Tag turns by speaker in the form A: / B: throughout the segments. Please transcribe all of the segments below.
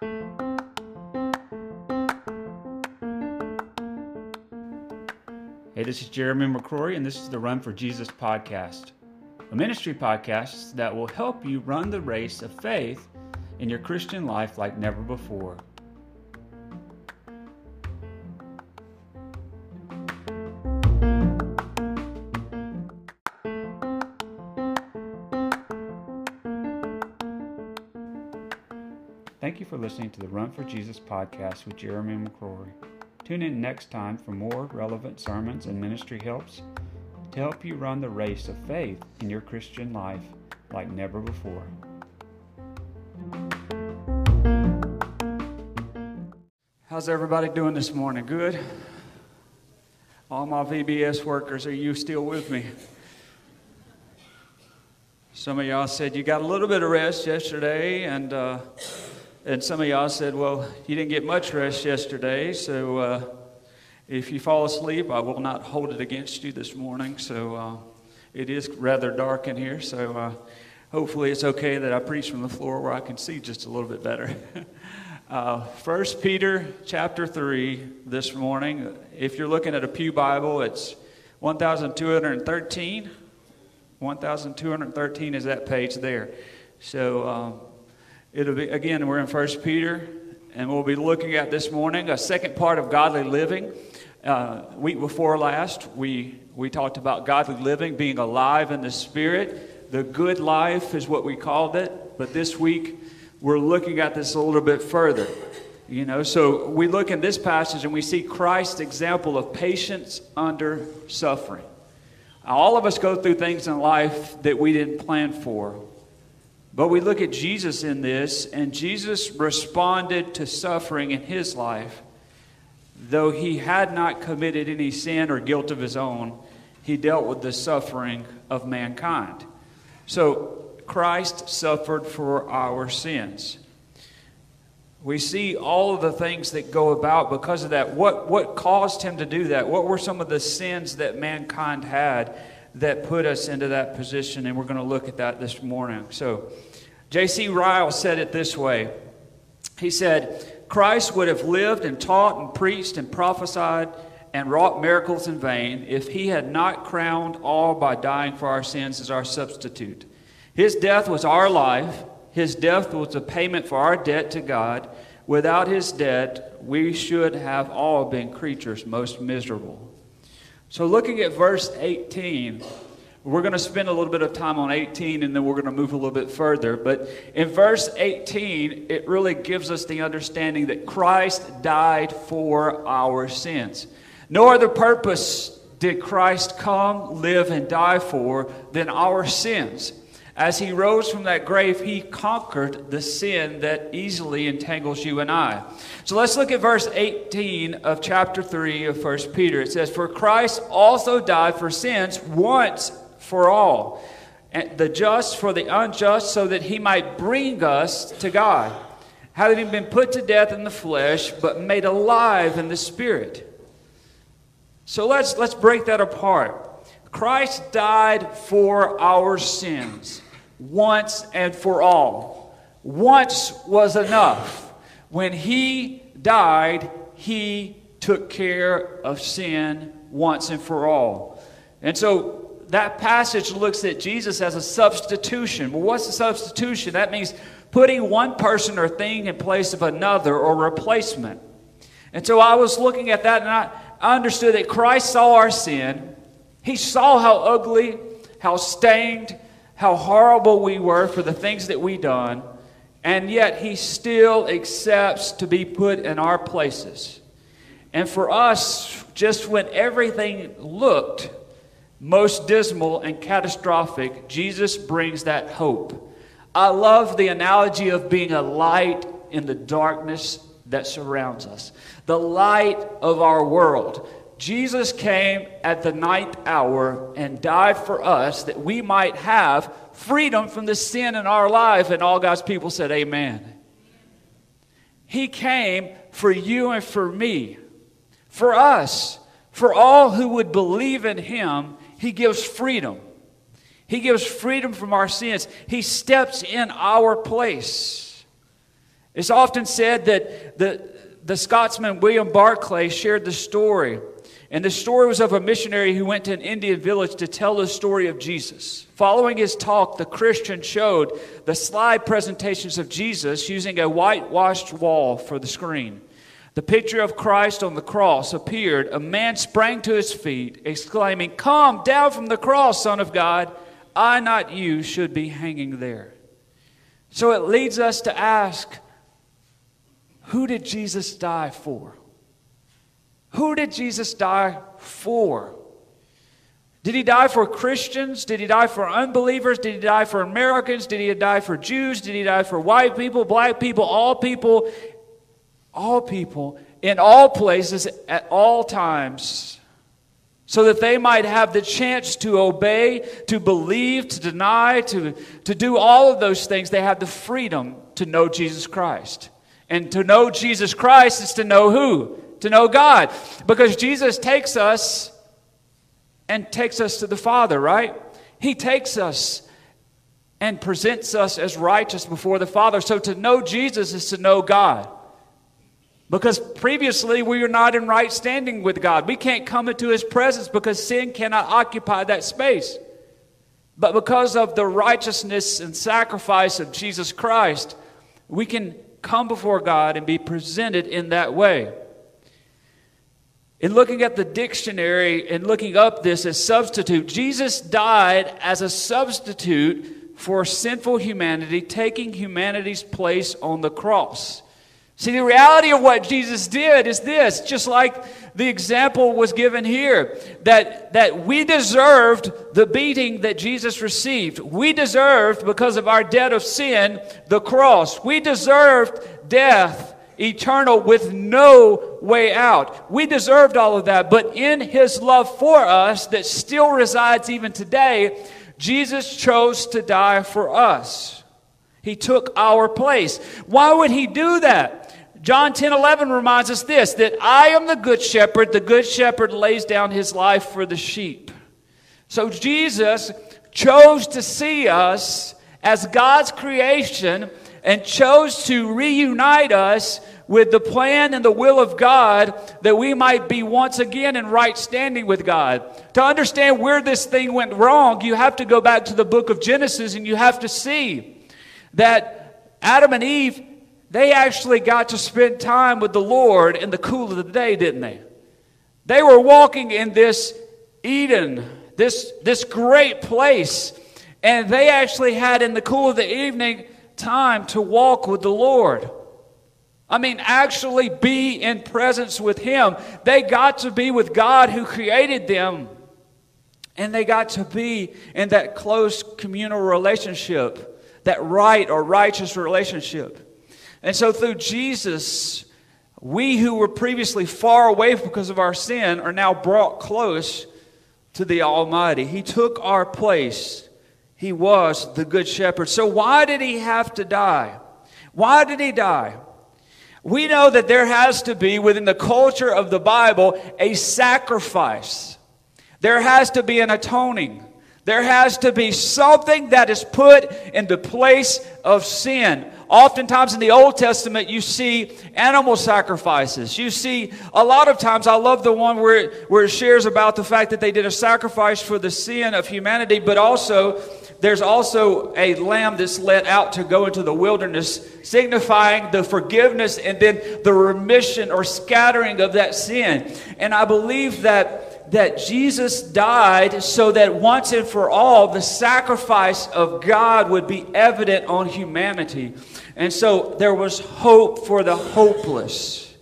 A: Hey, this is Jeremy McCrory, and this is the Run for Jesus podcast, a ministry podcast that will help you run the race of faith in your Christian life like never before. Listening to the Run for Jesus podcast with Jeremy McCrory. Tune in next time for more relevant sermons and ministry helps to help you run the race of faith in your Christian life like never before. How's everybody doing this morning? Good? All my VBS workers, are you still with me? Some of y'all said you got a little bit of rest yesterday, and uh, and some of y'all said, well, you didn't get much rest yesterday, so uh, if you fall asleep, I will not hold it against you this morning. So uh, it is rather dark in here, so uh, hopefully it's okay that I preach from the floor where I can see just a little bit better. Uh, First Peter chapter 3 this morning. If you're looking at a Pew Bible, it's 1213. 1213 is that page there. So um, It'll be again. We're in First Peter, and we'll be looking at this morning a second part of godly living. Uh, week before last, we we talked about godly living, being alive in the Spirit. The good life is what we called it. But this week, we're looking at this a little bit further. You know, so we look in this passage and we see Christ's example of patience under suffering. All of us go through things in life that we didn't plan for. But we look at Jesus in this, and Jesus responded to suffering in his life. Though he had not committed any sin or guilt of his own, he dealt with the suffering of mankind. So Christ suffered for our sins. We see all of the things that go about because of that. What, what caused him to do that? What were some of the sins that mankind had that put us into that position? And we're going to look at that this morning. So, J.C. Ryle said it this way He said, Christ would have lived and taught and preached and prophesied and wrought miracles in vain if he had not crowned all by dying for our sins as our substitute. His death was our life, his death was a payment for our debt to God. Without his debt, we should have all been creatures most miserable. So, looking at verse 18, we're going to spend a little bit of time on 18 and then we're going to move a little bit further. But in verse 18, it really gives us the understanding that Christ died for our sins. No other purpose did Christ come, live, and die for than our sins. As he rose from that grave, he conquered the sin that easily entangles you and I. So let's look at verse 18 of chapter 3 of 1 Peter. It says, For Christ also died for sins once for all, and the just for the unjust, so that he might bring us to God, having been put to death in the flesh, but made alive in the spirit. So let's, let's break that apart. Christ died for our sins once and for all. Once was enough. When he died, he took care of sin once and for all. And so that passage looks at Jesus as a substitution. Well, what's a substitution? That means putting one person or thing in place of another or replacement. And so I was looking at that and I understood that Christ saw our sin. He saw how ugly, how stained, how horrible we were for the things that we done. And yet he still accepts to be put in our places. And for us, just when everything looked most dismal and catastrophic, Jesus brings that hope. I love the analogy of being a light in the darkness that surrounds us, the light of our world. Jesus came at the ninth hour and died for us that we might have freedom from the sin in our life. And all God's people said, Amen. He came for you and for me, for us, for all who would believe in Him he gives freedom. He gives freedom from our sins. He steps in our place. It's often said that the, the Scotsman William Barclay shared the story. And the story was of a missionary who went to an Indian village to tell the story of Jesus. Following his talk, the Christian showed the slide presentations of Jesus using a whitewashed wall for the screen. The picture of Christ on the cross appeared. A man sprang to his feet, exclaiming, Come down from the cross, Son of God. I, not you, should be hanging there. So it leads us to ask who did Jesus die for? Who did Jesus die for? Did he die for Christians? Did he die for unbelievers? Did he die for Americans? Did he die for Jews? Did he die for white people, black people, all people? All people in all places at all times so that they might have the chance to obey, to believe, to deny, to, to do all of those things. They have the freedom to know Jesus Christ. And to know Jesus Christ is to know who? To know God. Because Jesus takes us and takes us to the Father, right? He takes us and presents us as righteous before the Father. So to know Jesus is to know God. Because previously we were not in right standing with God. We can't come into His presence because sin cannot occupy that space. But because of the righteousness and sacrifice of Jesus Christ, we can come before God and be presented in that way. In looking at the dictionary and looking up this as substitute, Jesus died as a substitute for sinful humanity, taking humanity's place on the cross. See, the reality of what Jesus did is this, just like the example was given here, that, that we deserved the beating that Jesus received. We deserved, because of our debt of sin, the cross. We deserved death eternal with no way out. We deserved all of that, but in his love for us that still resides even today, Jesus chose to die for us. He took our place. Why would he do that? John 10 11 reminds us this that I am the good shepherd. The good shepherd lays down his life for the sheep. So Jesus chose to see us as God's creation and chose to reunite us with the plan and the will of God that we might be once again in right standing with God. To understand where this thing went wrong, you have to go back to the book of Genesis and you have to see that Adam and Eve they actually got to spend time with the Lord in the cool of the day, didn't they? They were walking in this Eden, this, this great place, and they actually had in the cool of the evening time to walk with the Lord. I mean, actually be in presence with Him. They got to be with God who created them, and they got to be in that close communal relationship, that right or righteous relationship. And so through Jesus, we who were previously far away because of our sin are now brought close to the Almighty. He took our place. He was the Good Shepherd. So, why did he have to die? Why did he die? We know that there has to be, within the culture of the Bible, a sacrifice. There has to be an atoning. There has to be something that is put in the place of sin. Oftentimes in the Old Testament, you see animal sacrifices. You see, a lot of times, I love the one where it, where it shares about the fact that they did a sacrifice for the sin of humanity, but also there's also a lamb that's let out to go into the wilderness, signifying the forgiveness and then the remission or scattering of that sin. And I believe that that Jesus died so that once and for all the sacrifice of God would be evident on humanity. And so there was hope for the hopeless.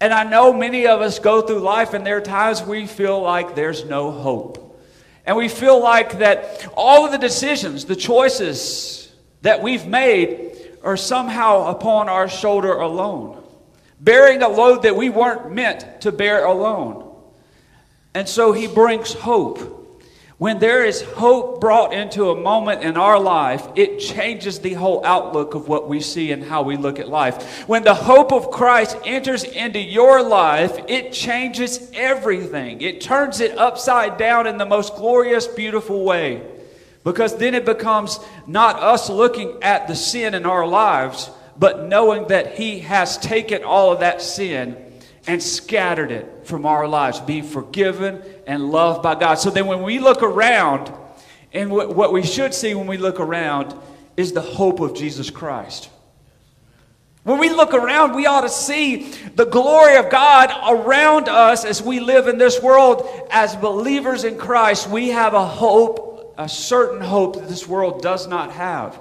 A: And I know many of us go through life and there are times we feel like there's no hope. And we feel like that all of the decisions, the choices that we've made are somehow upon our shoulder alone, bearing a load that we weren't meant to bear alone. And so he brings hope. When there is hope brought into a moment in our life, it changes the whole outlook of what we see and how we look at life. When the hope of Christ enters into your life, it changes everything. It turns it upside down in the most glorious, beautiful way. Because then it becomes not us looking at the sin in our lives, but knowing that He has taken all of that sin and scattered it from our lives, being forgiven and loved by God. So then when we look around, and what we should see when we look around is the hope of Jesus Christ. When we look around, we ought to see the glory of God around us as we live in this world. As believers in Christ, we have a hope, a certain hope that this world does not have.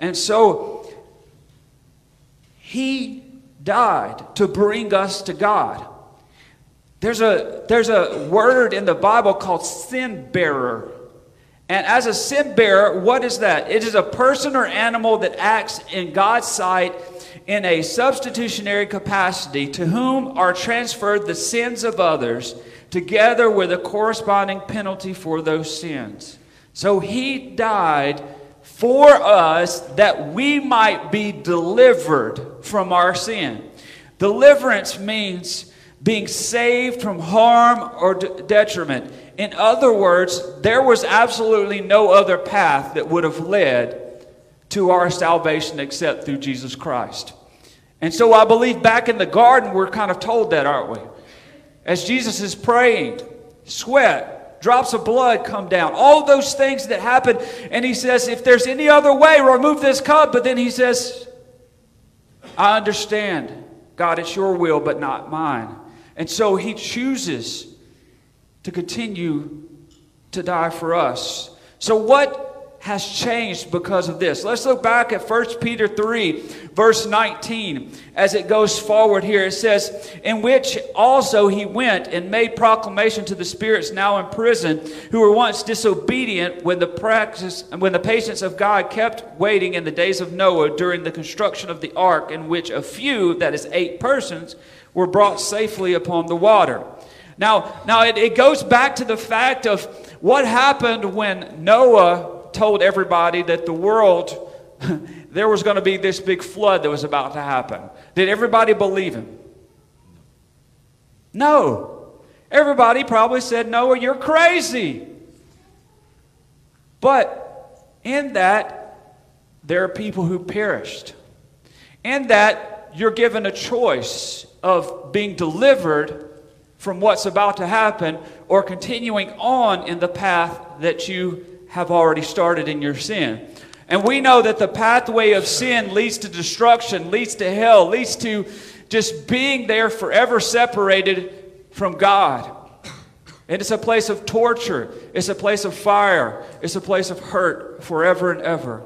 A: And so, He died to bring us to God. There's a, there's a word in the Bible called sin bearer. And as a sin bearer, what is that? It is a person or animal that acts in God's sight in a substitutionary capacity to whom are transferred the sins of others together with a corresponding penalty for those sins. So he died for us that we might be delivered from our sin. Deliverance means being saved from harm or detriment. In other words, there was absolutely no other path that would have led to our salvation except through Jesus Christ. And so I believe back in the garden, we're kind of told that, aren't we? As Jesus is praying, sweat, drops of blood come down, all those things that happen. And he says, if there's any other way, remove this cup. But then he says, I understand. God, it's your will, but not mine. And so he chooses to continue to die for us. So, what has changed because of this? Let's look back at 1 Peter 3, verse 19, as it goes forward here. It says, In which also he went and made proclamation to the spirits now in prison, who were once disobedient when the practice when the patience of God kept waiting in the days of Noah during the construction of the ark, in which a few, that is eight persons, were brought safely upon the water. Now, now it, it goes back to the fact of what happened when Noah told everybody that the world, there was going to be this big flood that was about to happen. Did everybody believe him? No. Everybody probably said, Noah, you're crazy. But in that, there are people who perished. In that, you're given a choice of being delivered from what's about to happen or continuing on in the path that you have already started in your sin. And we know that the pathway of sin leads to destruction, leads to hell, leads to just being there forever separated from God. And it's a place of torture, it's a place of fire, it's a place of hurt forever and ever.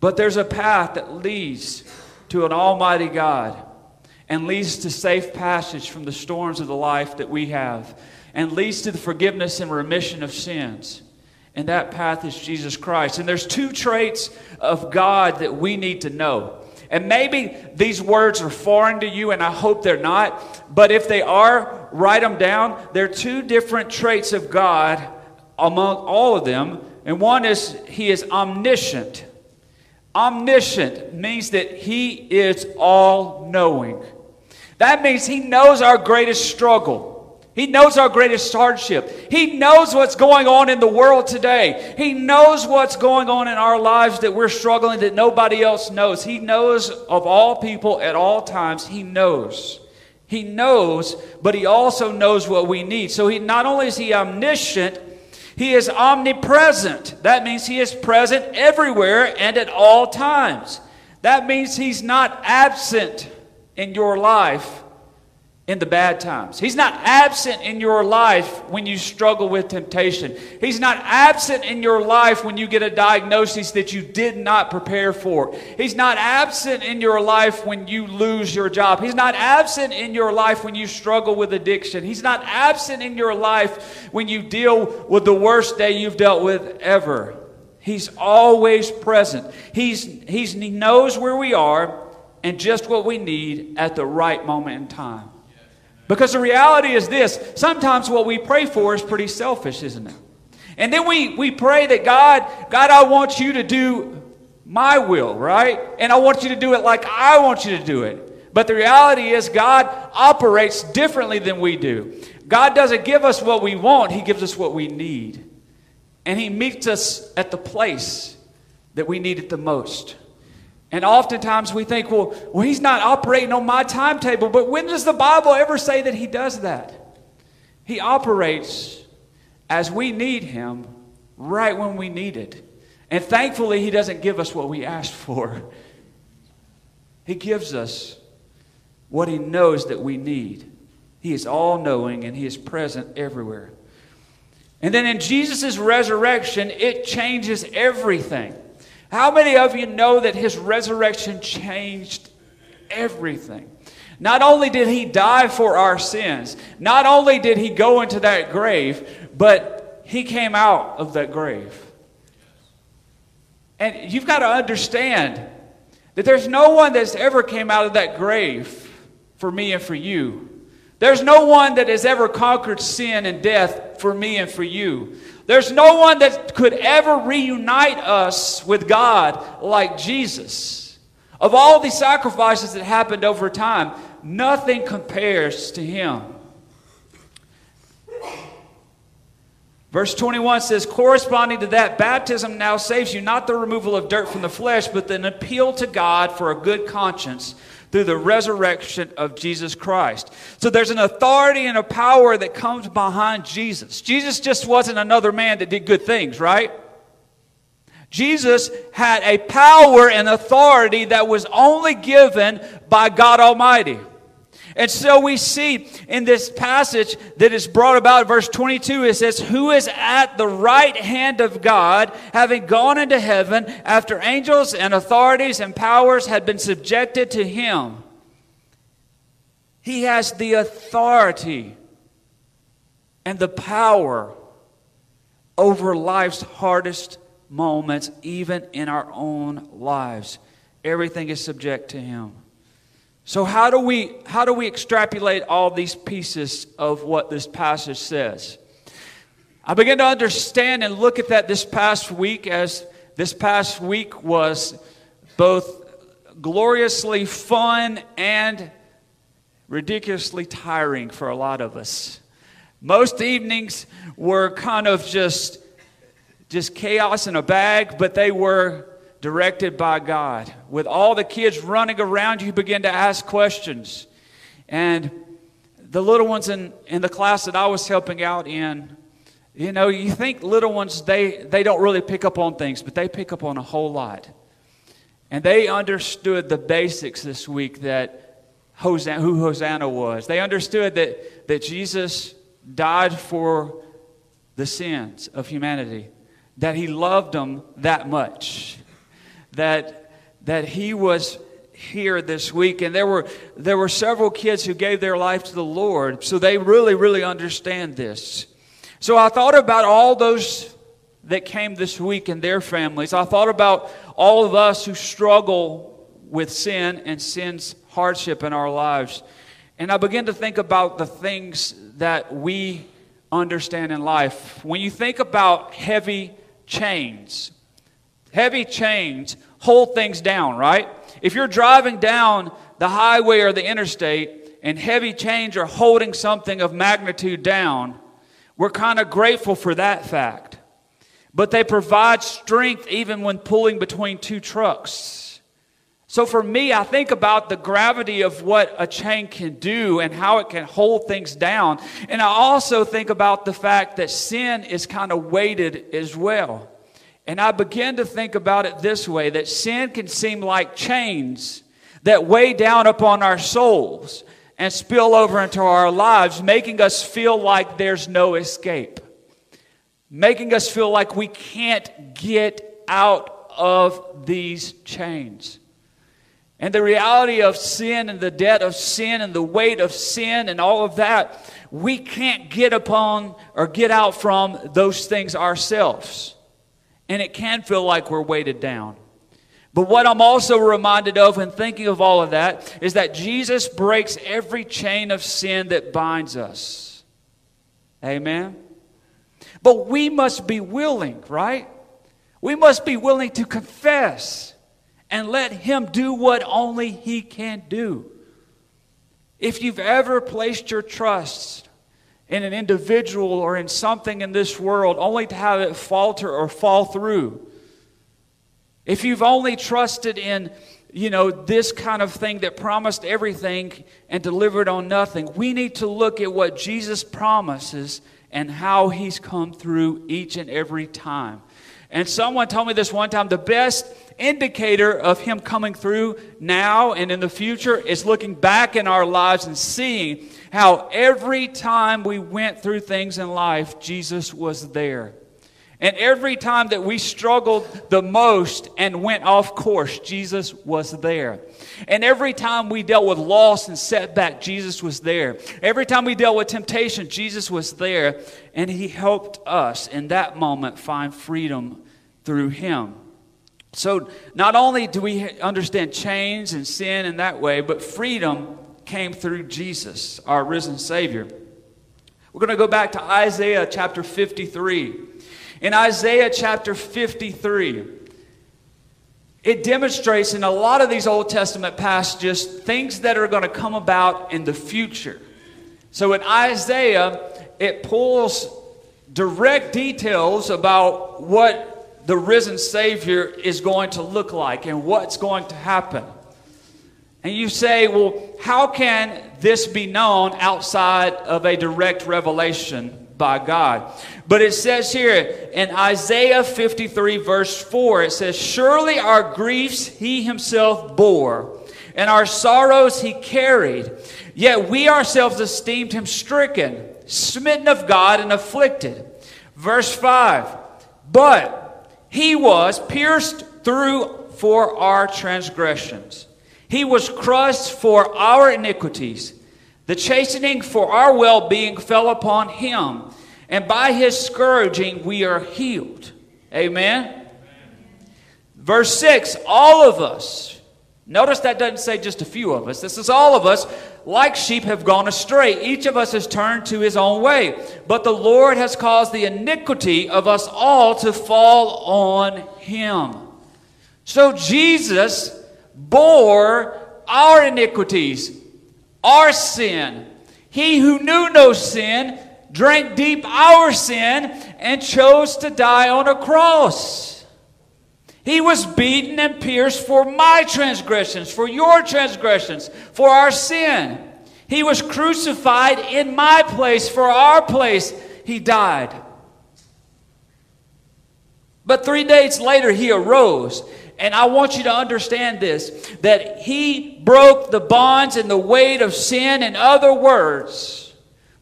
A: But there's a path that leads to an almighty God and leads to safe passage from the storms of the life that we have and leads to the forgiveness and remission of sins. And that path is Jesus Christ. And there's two traits of God that we need to know. And maybe these words are foreign to you, and I hope they're not. But if they are, write them down. There are two different traits of God among all of them. And one is He is omniscient. Omniscient means that He is all knowing. That means He knows our greatest struggle. He knows our greatest hardship. He knows what's going on in the world today. He knows what's going on in our lives that we're struggling that nobody else knows. He knows of all people at all times. He knows. He knows, but he also knows what we need. So he not only is he omniscient, he is omnipresent. That means he is present everywhere and at all times. That means he's not absent in your life in the bad times. He's not absent in your life when you struggle with temptation. He's not absent in your life when you get a diagnosis that you did not prepare for. He's not absent in your life when you lose your job. He's not absent in your life when you struggle with addiction. He's not absent in your life when you deal with the worst day you've dealt with ever. He's always present. He's, he's, he knows where we are and just what we need at the right moment in time. Because the reality is this sometimes what we pray for is pretty selfish, isn't it? And then we, we pray that God, God, I want you to do my will, right? And I want you to do it like I want you to do it. But the reality is, God operates differently than we do. God doesn't give us what we want, He gives us what we need. And He meets us at the place that we need it the most. And oftentimes we think, well, well, he's not operating on my timetable. But when does the Bible ever say that he does that? He operates as we need him right when we need it. And thankfully, he doesn't give us what we asked for. He gives us what he knows that we need. He is all knowing and he is present everywhere. And then in Jesus' resurrection, it changes everything. How many of you know that his resurrection changed everything? Not only did he die for our sins, not only did he go into that grave, but he came out of that grave. And you've got to understand that there's no one that's ever came out of that grave for me and for you. There's no one that has ever conquered sin and death for me and for you. There's no one that could ever reunite us with God like Jesus. Of all the sacrifices that happened over time, nothing compares to him. Verse 21 says, corresponding to that, baptism now saves you not the removal of dirt from the flesh, but an appeal to God for a good conscience through the resurrection of Jesus Christ. So there's an authority and a power that comes behind Jesus. Jesus just wasn't another man that did good things, right? Jesus had a power and authority that was only given by God Almighty. And so we see in this passage that is brought about, verse 22, it says, Who is at the right hand of God, having gone into heaven after angels and authorities and powers had been subjected to him? He has the authority and the power over life's hardest moments, even in our own lives. Everything is subject to him. So how do we how do we extrapolate all these pieces of what this passage says? I began to understand and look at that this past week as this past week was both gloriously fun and ridiculously tiring for a lot of us. Most evenings were kind of just just chaos in a bag, but they were directed by God. With all the kids running around, you begin to ask questions. And the little ones in, in the class that I was helping out in, you know, you think little ones, they, they don't really pick up on things, but they pick up on a whole lot. And they understood the basics this week that Hosanna, who Hosanna was. They understood that, that Jesus died for the sins of humanity, that he loved them that much that, that he was here this week and there were there were several kids who gave their life to the Lord so they really really understand this. So I thought about all those that came this week and their families. I thought about all of us who struggle with sin and sin's hardship in our lives. And I began to think about the things that we understand in life. When you think about heavy chains, Heavy chains hold things down, right? If you're driving down the highway or the interstate and heavy chains are holding something of magnitude down, we're kind of grateful for that fact. But they provide strength even when pulling between two trucks. So for me, I think about the gravity of what a chain can do and how it can hold things down. And I also think about the fact that sin is kind of weighted as well. And I began to think about it this way that sin can seem like chains that weigh down upon our souls and spill over into our lives, making us feel like there's no escape, making us feel like we can't get out of these chains. And the reality of sin and the debt of sin and the weight of sin and all of that, we can't get upon or get out from those things ourselves and it can feel like we're weighted down. But what I'm also reminded of in thinking of all of that is that Jesus breaks every chain of sin that binds us. Amen? But we must be willing, right? We must be willing to confess and let Him do what only He can do. If you've ever placed your trust in an individual or in something in this world only to have it falter or fall through. If you've only trusted in, you know, this kind of thing that promised everything and delivered on nothing. We need to look at what Jesus promises and how he's come through each and every time. And someone told me this one time the best indicator of him coming through now and in the future is looking back in our lives and seeing how every time we went through things in life, Jesus was there. And every time that we struggled the most and went off course, Jesus was there. And every time we dealt with loss and setback, Jesus was there. Every time we dealt with temptation, Jesus was there. And He helped us in that moment find freedom through Him. So not only do we understand chains and sin in that way, but freedom came through Jesus, our risen Savior. We're going to go back to Isaiah chapter 53. In Isaiah chapter 53, it demonstrates in a lot of these Old Testament passages things that are going to come about in the future. So in Isaiah, it pulls direct details about what the risen Savior is going to look like and what's going to happen. And you say, well, how can this be known outside of a direct revelation by God. But it says here in Isaiah 53, verse 4, it says, Surely our griefs he himself bore, and our sorrows he carried. Yet we ourselves esteemed him stricken, smitten of God, and afflicted. Verse 5, But he was pierced through for our transgressions, he was crushed for our iniquities. The chastening for our well being fell upon him, and by his scourging we are healed. Amen? Amen? Verse 6 All of us, notice that doesn't say just a few of us, this is all of us, like sheep have gone astray. Each of us has turned to his own way. But the Lord has caused the iniquity of us all to fall on him. So Jesus bore our iniquities our sin. He who knew no sin drank deep our sin and chose to die on a cross. He was beaten and pierced for my transgressions, for your transgressions, for our sin. He was crucified in my place, for our place. He died. But three days later, he arose and I want you to understand this that he broke the bonds and the weight of sin. In other words,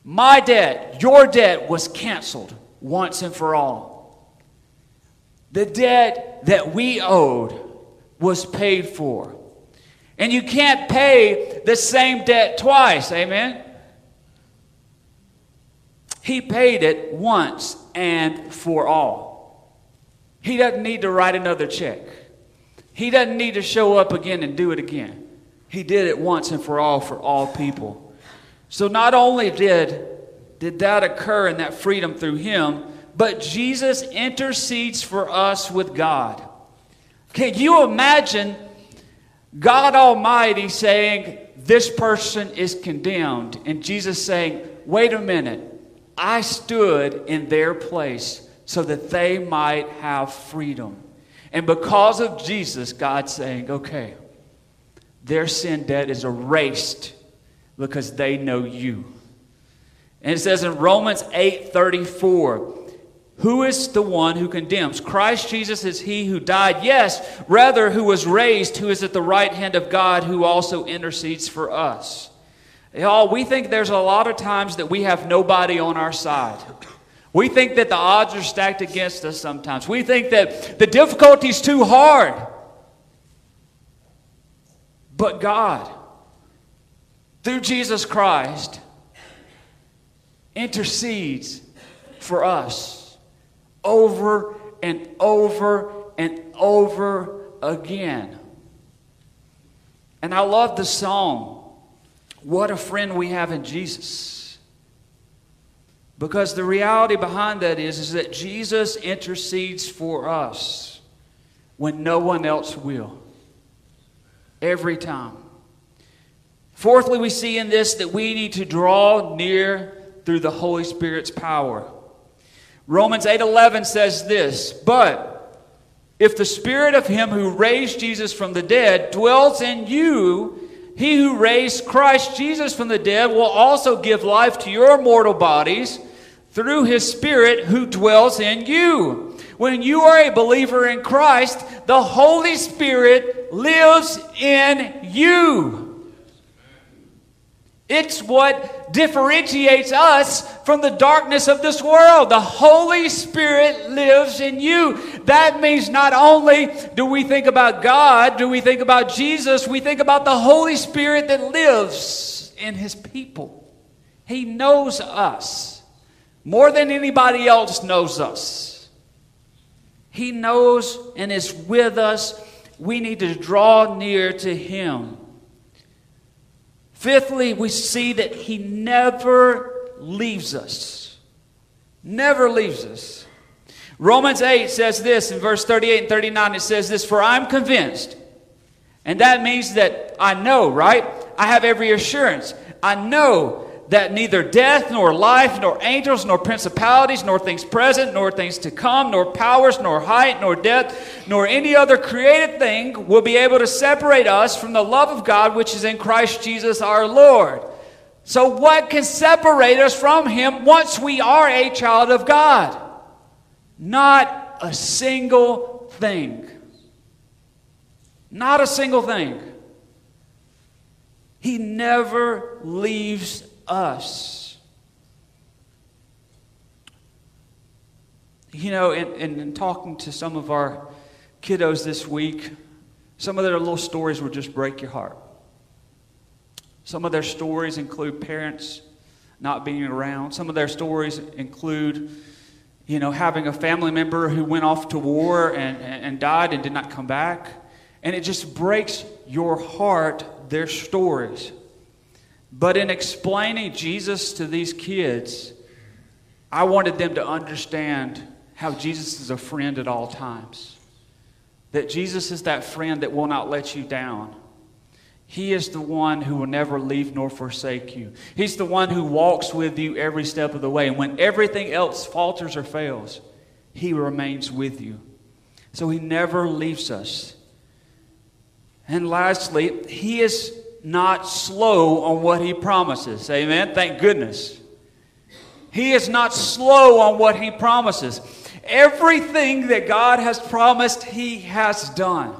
A: my debt, your debt was canceled once and for all. The debt that we owed was paid for. And you can't pay the same debt twice, amen? He paid it once and for all. He doesn't need to write another check. He doesn't need to show up again and do it again. He did it once and for all for all people. So not only did, did that occur and that freedom through him, but Jesus intercedes for us with God. Can you imagine God Almighty saying, This person is condemned? And Jesus saying, Wait a minute, I stood in their place so that they might have freedom. And because of Jesus, God's saying, okay, their sin debt is erased because they know you. And it says in Romans 8 34, who is the one who condemns? Christ Jesus is he who died, yes, rather, who was raised, who is at the right hand of God, who also intercedes for us. Y'all, we think there's a lot of times that we have nobody on our side. We think that the odds are stacked against us sometimes. We think that the difficulty is too hard. But God, through Jesus Christ, intercedes for us over and over and over again. And I love the song, What a Friend We Have in Jesus. Because the reality behind that is, is that Jesus intercedes for us when no one else will. Every time. Fourthly, we see in this that we need to draw near through the Holy Spirit's power. Romans 8:11 says this, but If the spirit of him who raised Jesus from the dead dwells in you, he who raised Christ Jesus from the dead will also give life to your mortal bodies through his spirit who dwells in you. When you are a believer in Christ, the Holy Spirit lives in you. It's what differentiates us from the darkness of this world. The Holy Spirit lives in you. That means not only do we think about God, do we think about Jesus, we think about the Holy Spirit that lives in His people. He knows us more than anybody else knows us. He knows and is with us. We need to draw near to Him. Fifthly, we see that he never leaves us. Never leaves us. Romans 8 says this in verse 38 and 39 it says this For I'm convinced, and that means that I know, right? I have every assurance. I know that neither death, nor life, nor angels, nor principalities, nor things present, nor things to come, nor powers, nor height, nor depth, nor any other created thing will be able to separate us from the love of God which is in Christ Jesus our Lord. So, what can separate us from Him once we are a child of God? Not a single thing. Not a single thing. He never leaves us. You know, in, in, in, talking to some of our kiddos this week, some of their little stories will just break your heart. Some of their stories include parents not being around. Some of their stories include, you know, having a family member who went off to war and, and died and did not come back. And it just breaks your heart, their stories. But in explaining Jesus to these kids, I wanted them to understand how Jesus is a friend at all times. That Jesus is that friend that will not let you down. He is the one who will never leave nor forsake you. He's the one who walks with you every step of the way. And when everything else falters or fails, He remains with you. So He never leaves us. And lastly, He is not slow on what he promises. Amen. Thank goodness. He is not slow on what he promises. Everything that God has promised, he has done.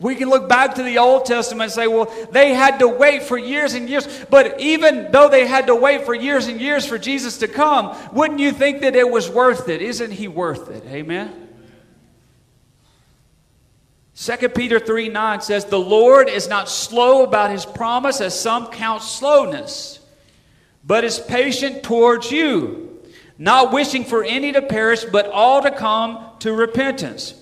A: We can look back to the Old Testament and say, well, they had to wait for years and years. But even though they had to wait for years and years for Jesus to come, wouldn't you think that it was worth it? Isn't he worth it? Amen? 2 Peter 3 9 says, The Lord is not slow about his promise, as some count slowness, but is patient towards you, not wishing for any to perish, but all to come to repentance.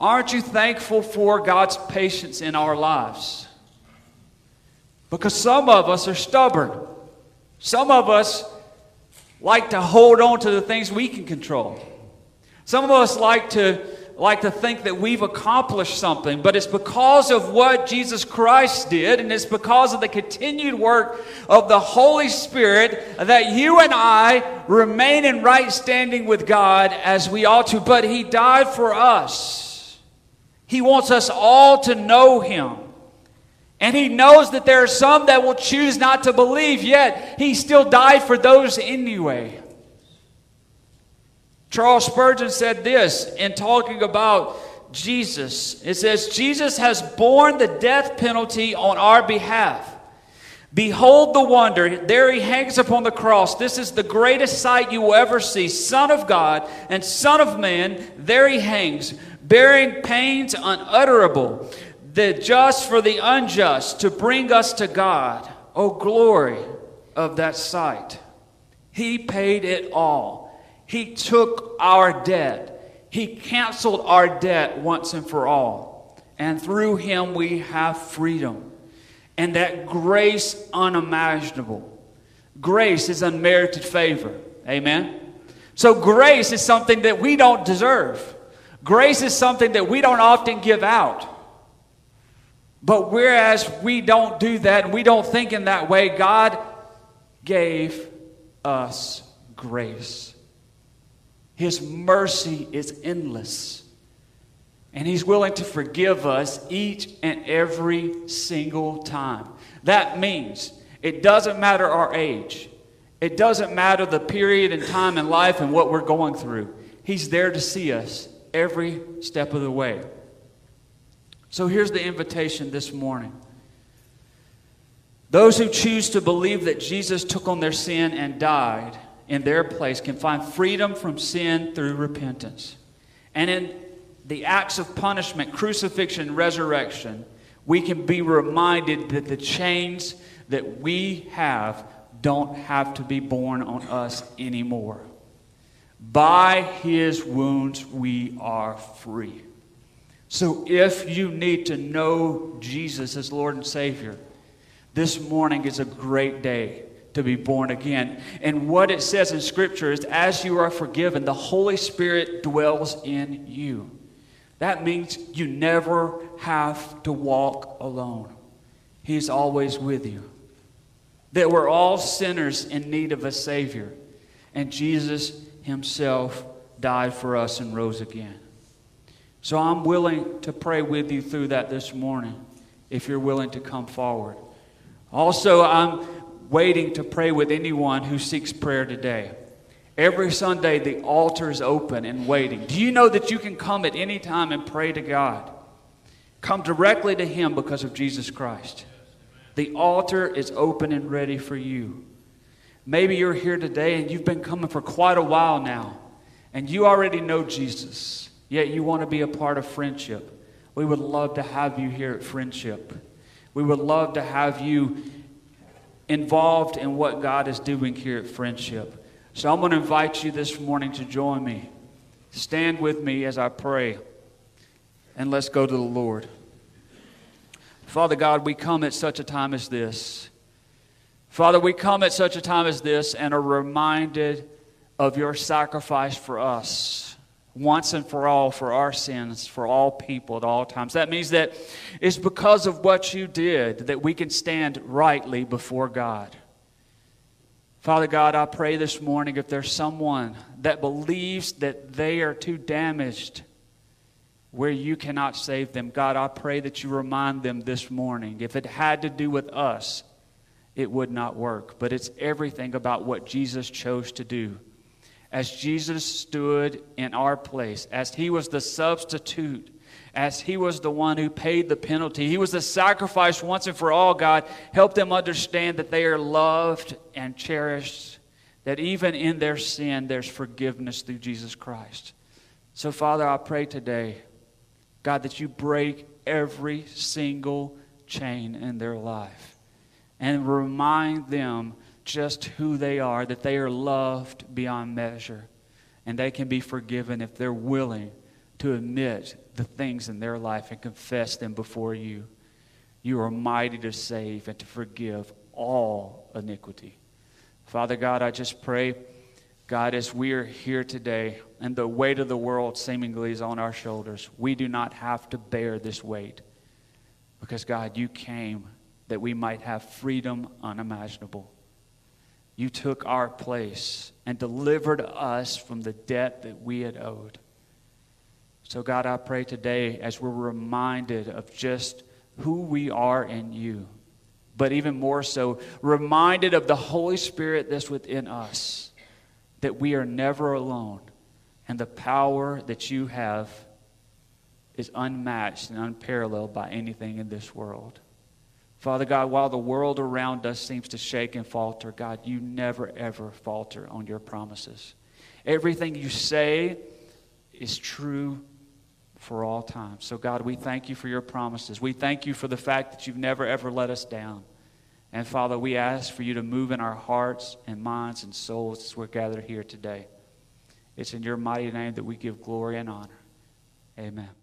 A: Aren't you thankful for God's patience in our lives? Because some of us are stubborn. Some of us like to hold on to the things we can control. Some of us like to like to think that we've accomplished something, but it's because of what Jesus Christ did, and it's because of the continued work of the Holy Spirit that you and I remain in right standing with God as we ought to. But He died for us. He wants us all to know Him. And He knows that there are some that will choose not to believe, yet He still died for those anyway. Charles Spurgeon said this in talking about Jesus. It says, Jesus has borne the death penalty on our behalf. Behold the wonder. There he hangs upon the cross. This is the greatest sight you will ever see. Son of God and Son of Man, there he hangs, bearing pains unutterable, the just for the unjust, to bring us to God. Oh, glory of that sight. He paid it all. He took our debt. He canceled our debt once and for all. And through him we have freedom. And that grace unimaginable. Grace is unmerited favor. Amen. So grace is something that we don't deserve. Grace is something that we don't often give out. But whereas we don't do that and we don't think in that way, God gave us grace. His mercy is endless. And He's willing to forgive us each and every single time. That means it doesn't matter our age, it doesn't matter the period and time in life and what we're going through. He's there to see us every step of the way. So here's the invitation this morning. Those who choose to believe that Jesus took on their sin and died in their place can find freedom from sin through repentance. And in the acts of punishment, crucifixion, resurrection, we can be reminded that the chains that we have don't have to be borne on us anymore. By his wounds, we are free. So if you need to know Jesus as Lord and Savior, this morning is a great day to be born again. And what it says in Scripture is as you are forgiven, the Holy Spirit dwells in you. That means you never have to walk alone, He's always with you. That we're all sinners in need of a Savior. And Jesus Himself died for us and rose again. So I'm willing to pray with you through that this morning if you're willing to come forward. Also, I'm waiting to pray with anyone who seeks prayer today. Every Sunday, the altar is open and waiting. Do you know that you can come at any time and pray to God? Come directly to Him because of Jesus Christ. The altar is open and ready for you. Maybe you're here today and you've been coming for quite a while now, and you already know Jesus, yet you want to be a part of friendship. We would love to have you here at Friendship. We would love to have you involved in what God is doing here at Friendship. So I'm going to invite you this morning to join me. Stand with me as I pray, and let's go to the Lord. Father God, we come at such a time as this. Father, we come at such a time as this and are reminded of your sacrifice for us once and for all for our sins, for all people at all times. That means that it's because of what you did that we can stand rightly before God. Father God, I pray this morning if there's someone that believes that they are too damaged where you cannot save them. God, I pray that you remind them this morning. If it had to do with us, it would not work. But it's everything about what Jesus chose to do. As Jesus stood in our place, as he was the substitute, as he was the one who paid the penalty, he was the sacrifice once and for all, God, help them understand that they are loved and cherished, that even in their sin, there's forgiveness through Jesus Christ. So, Father, I pray today God, that you break every single chain in their life and remind them just who they are, that they are loved beyond measure, and they can be forgiven if they're willing to admit the things in their life and confess them before you. You are mighty to save and to forgive all iniquity. Father God, I just pray, God, as we are here today, and the weight of the world seemingly is on our shoulders. We do not have to bear this weight because, God, you came that we might have freedom unimaginable. You took our place and delivered us from the debt that we had owed. So, God, I pray today as we're reminded of just who we are in you, but even more so, reminded of the Holy Spirit that's within us, that we are never alone and the power that you have is unmatched and unparalleled by anything in this world. Father God, while the world around us seems to shake and falter, God, you never, ever falter on your promises. Everything you say is true for all time. So, God, we thank you for your promises. We thank you for the fact that you've never, ever let us down. And, Father, we ask for you to move in our hearts and minds and souls as we're gathered here today. It's in your mighty name that we give glory and honor. Amen.